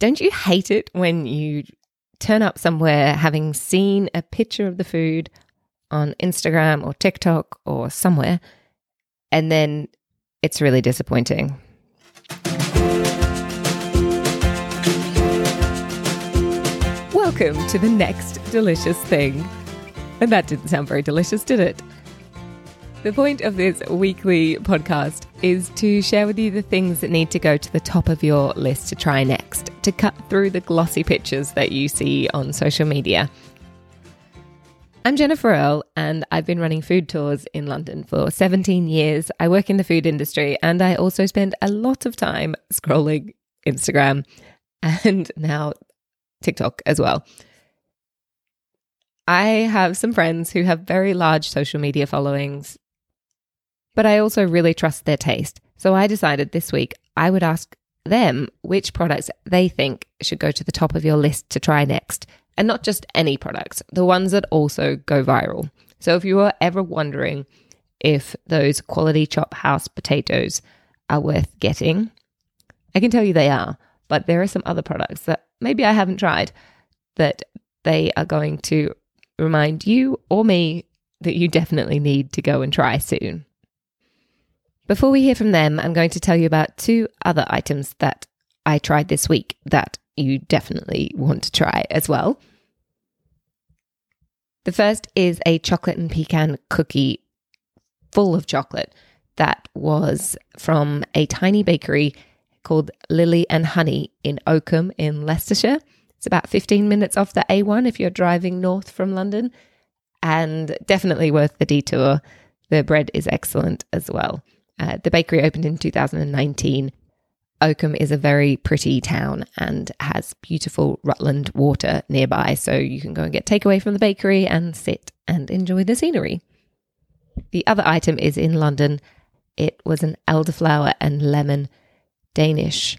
Don't you hate it when you turn up somewhere having seen a picture of the food on Instagram or TikTok or somewhere, and then it's really disappointing? Welcome to the next delicious thing. And that didn't sound very delicious, did it? The point of this weekly podcast is to share with you the things that need to go to the top of your list to try next, to cut through the glossy pictures that you see on social media. I'm Jennifer Earle, and I've been running food tours in London for 17 years. I work in the food industry, and I also spend a lot of time scrolling Instagram and now TikTok as well. I have some friends who have very large social media followings but I also really trust their taste. So I decided this week I would ask them which products they think should go to the top of your list to try next. And not just any products, the ones that also go viral. So if you are ever wondering if those quality chop house potatoes are worth getting, I can tell you they are. But there are some other products that maybe I haven't tried that they are going to remind you or me that you definitely need to go and try soon. Before we hear from them, I'm going to tell you about two other items that I tried this week that you definitely want to try as well. The first is a chocolate and pecan cookie full of chocolate that was from a tiny bakery called Lily and Honey in Oakham in Leicestershire. It's about 15 minutes off the A1 if you're driving north from London, and definitely worth the detour. The bread is excellent as well. Uh, the bakery opened in 2019. Oakham is a very pretty town and has beautiful Rutland water nearby, so you can go and get takeaway from the bakery and sit and enjoy the scenery. The other item is in London. It was an elderflower and lemon Danish.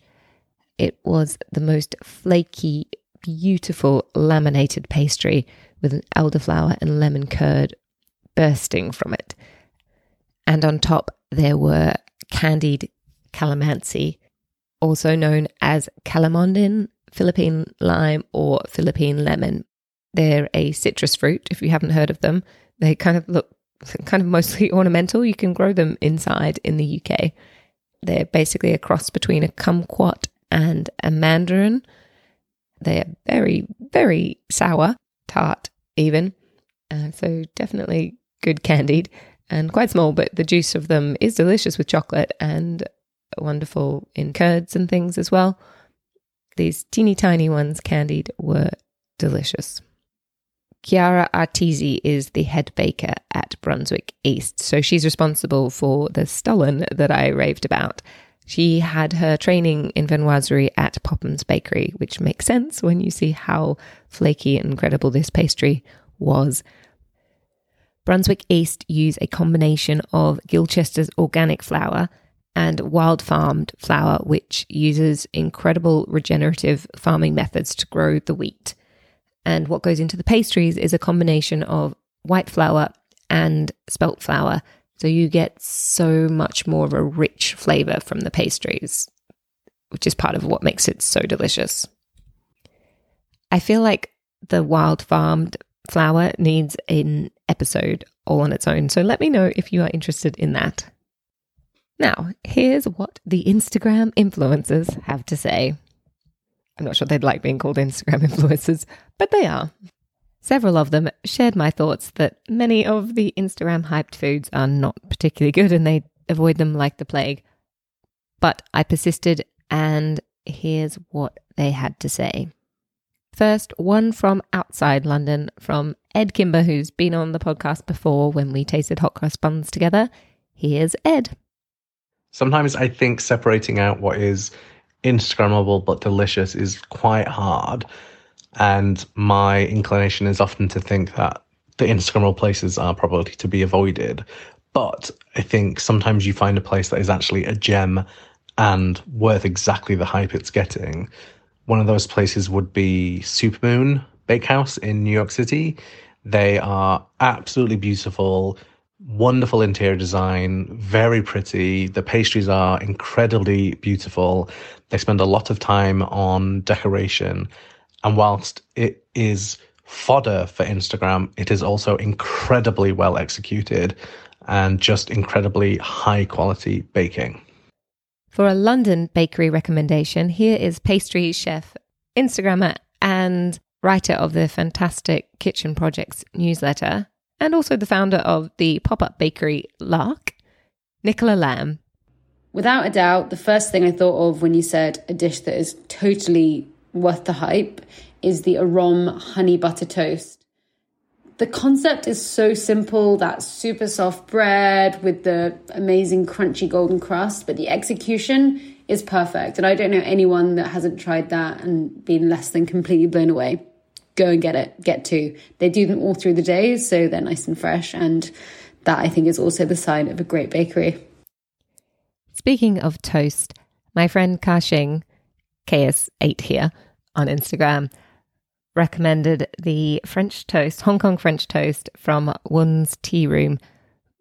It was the most flaky, beautiful laminated pastry with an elderflower and lemon curd bursting from it. And on top, there were candied calamansi, also known as calamondin, Philippine lime, or Philippine lemon. They're a citrus fruit, if you haven't heard of them. They kind of look kind of mostly ornamental. You can grow them inside in the UK. They're basically a cross between a kumquat and a mandarin. They're very, very sour, tart, even. Uh, so definitely good candied and quite small, but the juice of them is delicious with chocolate and wonderful in curds and things as well. These teeny tiny ones, candied, were delicious. Chiara Artisi is the head baker at Brunswick East, so she's responsible for the stollen that I raved about. She had her training in viennoiserie at Popham's Bakery, which makes sense when you see how flaky and incredible this pastry was. Brunswick East use a combination of Gilchester's organic flour and wild farmed flour, which uses incredible regenerative farming methods to grow the wheat. And what goes into the pastries is a combination of white flour and spelt flour. So you get so much more of a rich flavor from the pastries, which is part of what makes it so delicious. I feel like the wild farmed flour needs an episode all on its own. So let me know if you are interested in that. Now, here's what the Instagram influencers have to say. I'm not sure they'd like being called Instagram influencers, but they are. Several of them shared my thoughts that many of the Instagram hyped foods are not particularly good and they avoid them like the plague. But I persisted, and here's what they had to say. First, one from outside London from Ed Kimber, who's been on the podcast before when we tasted hot cross buns together. Here's Ed. Sometimes I think separating out what is Instagrammable but delicious is quite hard. And my inclination is often to think that the Instagrammable places are probably to be avoided. But I think sometimes you find a place that is actually a gem and worth exactly the hype it's getting. One of those places would be Supermoon Bakehouse in New York City. They are absolutely beautiful, wonderful interior design, very pretty. The pastries are incredibly beautiful. They spend a lot of time on decoration. And whilst it is fodder for Instagram, it is also incredibly well executed and just incredibly high quality baking. For a London bakery recommendation, here is pastry chef, Instagrammer, and writer of the fantastic Kitchen Projects newsletter, and also the founder of the pop up bakery Lark, Nicola Lamb. Without a doubt, the first thing I thought of when you said a dish that is totally worth the hype is the Arome honey butter toast. The concept is so simple that super soft bread with the amazing crunchy golden crust, but the execution is perfect. And I don't know anyone that hasn't tried that and been less than completely blown away. Go and get it, get two. They do them all through the day, so they're nice and fresh. And that I think is also the sign of a great bakery. Speaking of toast, my friend Ka-Shing, KS8 here on Instagram, recommended the French toast, Hong Kong French toast from Wun's Tea Room,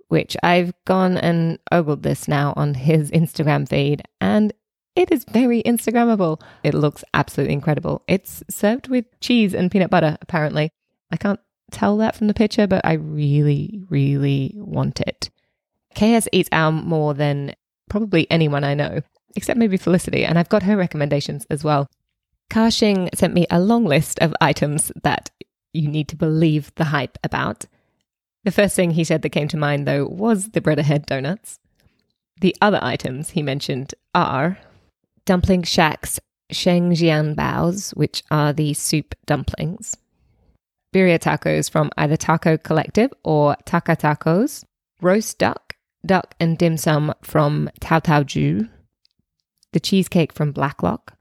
which I've gone and ogled this now on his Instagram feed, and it is very Instagrammable. It looks absolutely incredible. It's served with cheese and peanut butter, apparently. I can't tell that from the picture, but I really, really want it. KS eats out more than probably anyone I know, except maybe Felicity, and I've got her recommendations as well. Ka-Shing sent me a long list of items that you need to believe the hype about. The first thing he said that came to mind, though, was the bread ahead donuts. The other items he mentioned are Dumpling Shack's Shengjian Baos, which are the soup dumplings, birria tacos from either Taco Collective or Taka Tacos, roast duck, duck and dim sum from Tao Tao Ju, the cheesecake from Blacklock,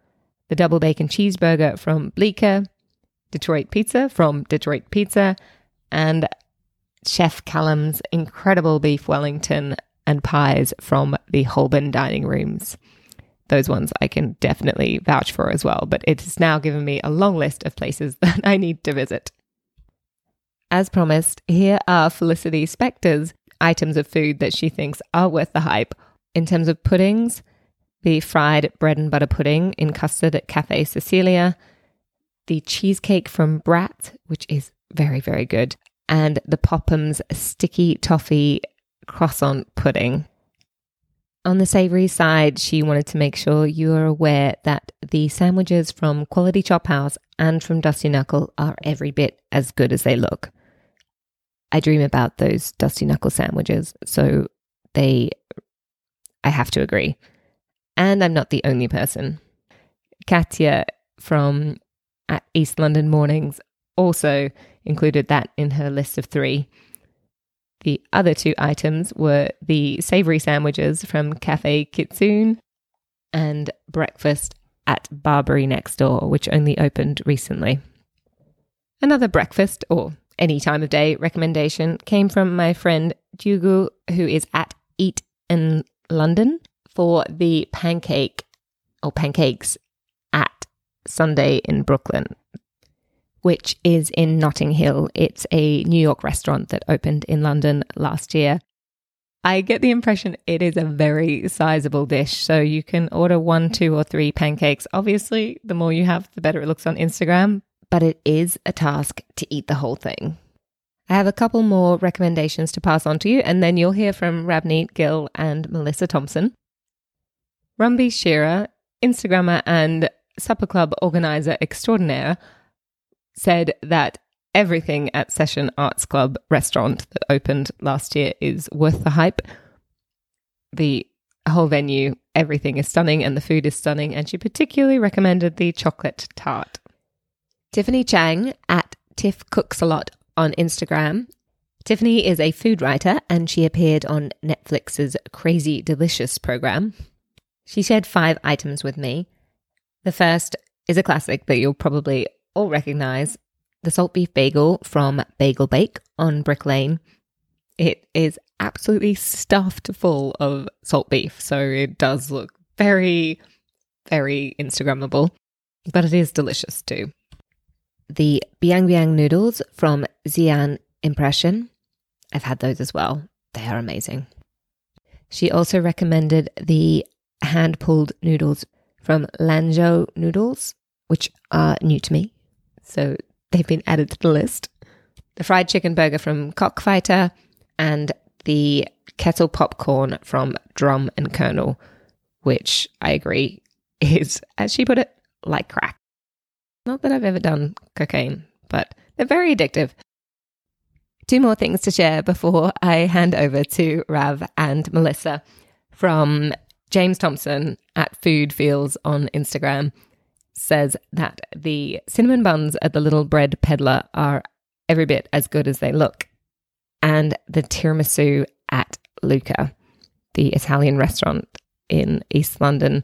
the double bacon cheeseburger from Bleecker, Detroit Pizza from Detroit Pizza, and Chef Calum's incredible beef Wellington and pies from the Holborn dining rooms. Those ones I can definitely vouch for as well, but it has now given me a long list of places that I need to visit. As promised, here are Felicity Spector's items of food that she thinks are worth the hype. In terms of puddings, the fried bread and butter pudding in custard at Cafe Cecilia, the cheesecake from Brat, which is very, very good, and the Popham's sticky toffee croissant pudding. On the savory side, she wanted to make sure you are aware that the sandwiches from Quality Chop House and from Dusty Knuckle are every bit as good as they look. I dream about those Dusty Knuckle sandwiches, so they, I have to agree. And I'm not the only person. Katya from at East London Mornings also included that in her list of three. The other two items were the savory sandwiches from Cafe Kitsune and breakfast at Barbary next door, which only opened recently. Another breakfast or any time of day recommendation came from my friend Dugu, who is at Eat in London for the pancake or pancakes at Sunday in Brooklyn, which is in Notting Hill. It's a New York restaurant that opened in London last year. I get the impression it is a very sizable dish. So you can order one, two, or three pancakes. Obviously, the more you have, the better it looks on Instagram, but it is a task to eat the whole thing. I have a couple more recommendations to pass on to you, and then you'll hear from Ravneet Gill and Melissa Thompson. Rumbie Shearer, Instagrammer and supper club organizer extraordinaire, said that everything at Session Arts Club restaurant that opened last year is worth the hype. The whole venue, everything is stunning and the food is stunning, and she particularly recommended the chocolate tart. Tiffany Chang at Tiff Cooks a Lot on Instagram. Tiffany is a food writer and she appeared on Netflix's Crazy Delicious program. She shared five items with me. The first is a classic that you'll probably all recognize the salt beef bagel from Bagel Bake on Brick Lane. It is absolutely stuffed full of salt beef, so it does look very, very Instagrammable, but it is delicious too. The Biang Biang noodles from Xi'an Impression. I've had those as well. They are amazing. She also recommended the hand pulled noodles from Lanzhou Noodles, which are new to me. So they've been added to the list. The fried chicken burger from Cockfighter and the kettle popcorn from Drum and Kernel, which I agree is, as she put it, like crack. Not that I've ever done cocaine, but they're very addictive. Two more things to share before I hand over to Rav and Melissa from James Thompson at Food Feels on Instagram says that the cinnamon buns at the Little Bread Peddler are every bit as good as they look. And the tiramisu at Luca, the Italian restaurant in East London,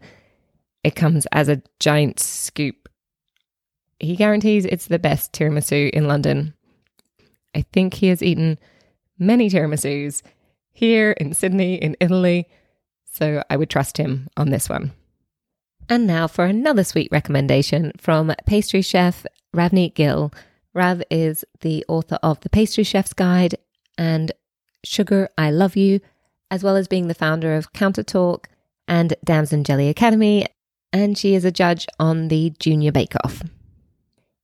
it comes as a giant scoop. He guarantees it's the best tiramisu in London. I think he has eaten many tiramisus here in Sydney, in Italy, so I would trust him on this one. And now for another sweet recommendation from pastry chef Ravneet Gill. Rav is the author of The Pastry Chef's Guide and Sugar I Love You, as well as being the founder of Counter Talk and Damson Jelly Academy, and she is a judge on the Junior Bake Off.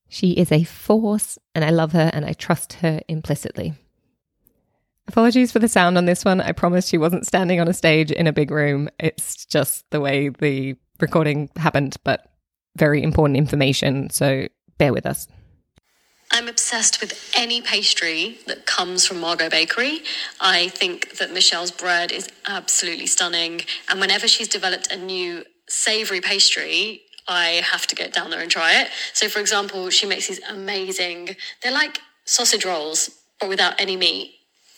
She is a force, and I love her and I trust her implicitly. Apologies for the sound on this one. I promise she wasn't standing on a stage in a big room. It's just the way the recording happened, but very important information. So bear with us. I'm obsessed with any pastry that comes from Margot Bakery. I think that Michelle's bread is absolutely stunning. And whenever she's developed a new savory pastry, I have to get down there and try it. So, for example, she makes these amazing, they're like sausage rolls, but without any meat.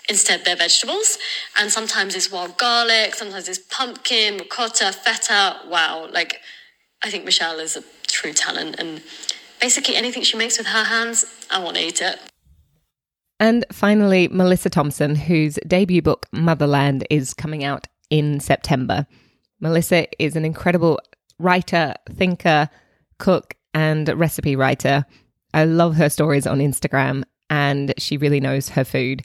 Instead, they're vegetables. And sometimes it's wild garlic, sometimes it's pumpkin, ricotta, feta. Wow. Like, I think Michelle is a true talent. And basically, anything she makes with her hands, I want to eat it. And finally, Melissa Thompson, whose debut book, Motherland, is coming out in September. Melissa is an incredible writer, thinker, cook, and recipe writer. I love her stories on Instagram, and she really knows her food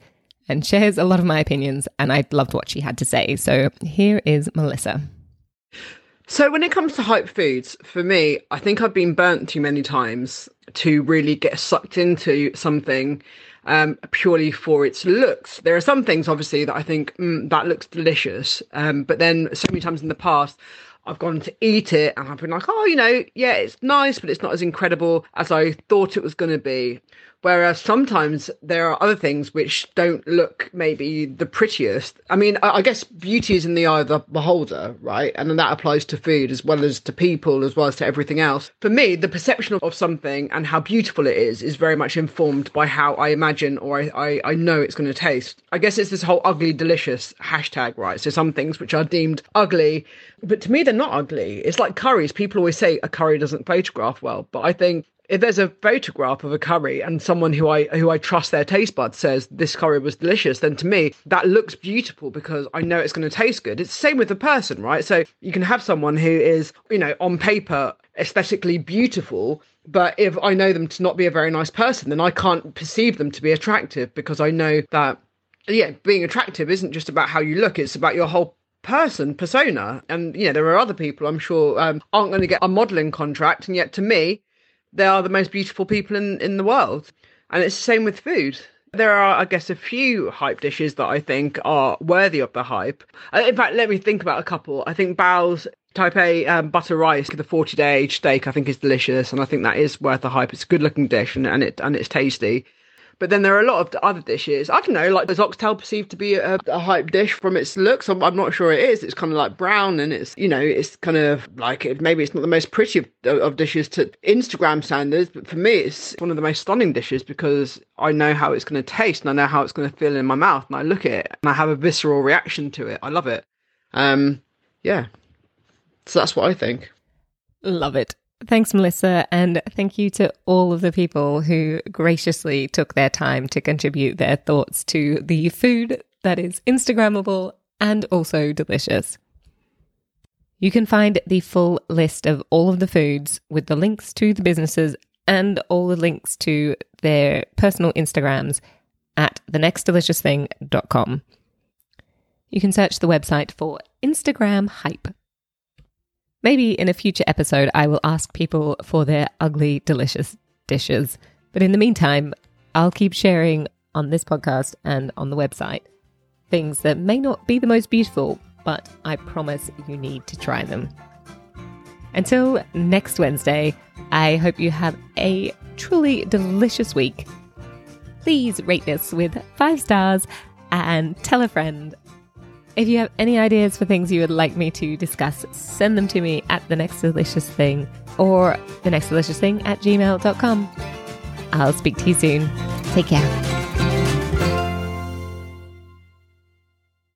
and shares a lot of my opinions. And I loved what she had to say. So here is Melissa. So, when it comes to hype foods, for me, I think I've been burnt too many times to really get sucked into something um, purely for its looks. There are some things, obviously, that I think mm, that looks delicious, um, but then so many times in the past, I've gone to eat it and I've been like, oh, you know, yeah, it's nice, but it's not as incredible as I thought it was going to be. Whereas sometimes there are other things which don't look maybe the prettiest. I mean, I, guess beauty is in the eye of the beholder, right? And that applies to food as well as to people, as well as to everything else. For me, the perception of something and how beautiful it is is very much informed by how I imagine or I, I, I know it's going to taste. I guess it's this whole ugly delicious hashtag, right? So some things which are deemed ugly, but to me, they're not ugly. It's like curries. People always say a curry doesn't photograph well, but I think if there's a photograph of a curry and someone who I who I trust their taste buds says this curry was delicious, then to me that looks beautiful because I know it's going to taste good. It's the same with the person, right? So you can have someone who is, you know, on paper aesthetically beautiful, but if I know them to not be a very nice person, then I can't perceive them to be attractive because I know that yeah, being attractive isn't just about how you look, it's about your whole person persona and you know there are other people i'm sure um, aren't going to get a modeling contract and yet to me they are the most beautiful people in, in the world. And it's the same with food. There are, I guess, a few hype dishes that I think are worthy of the hype. Uh, in fact, let me think about a couple. I think Bao's Type A um, butter rice, the 40 day aged steak, I think is delicious, and I think that is worth the hype. It's a good looking dish and, and it and it's tasty. But then there are a lot of other dishes. I don't know, like is oxtail perceived to be a, a hype dish from its looks? I'm, I'm, not sure it is. It's kind of like brown and it's, you know, it's kind of like it, maybe it's not the most pretty of, of dishes to Instagram standards, but for me, it's one of the most stunning dishes because I know how it's going to taste and I know how it's going to feel in my mouth and I look at it and I have a visceral reaction to it. I love it. Um, yeah. So that's what I think. Love it. Thanks, Melissa. And thank you to all of the people who graciously took their time to contribute their thoughts to the food that is Instagrammable and also delicious. You can find the full list of all of the foods with the links to the businesses and all the links to their personal Instagrams at thenextdeliciousthing.com. you can search the website for Instagram Hype. Maybe in a future episode, I will ask people for their ugly, delicious dishes. But in the meantime, I'll keep sharing on this podcast and on the website things that may not be the most beautiful, but I promise you need to try them. Until next Wednesday, I hope you have a truly delicious week. Please rate this with five stars and tell a friend. If you have any ideas for things you would like me to discuss, send them to me at the next delicious thing or the next delicious thing at gmail.com. I'll speak to you soon. Take care.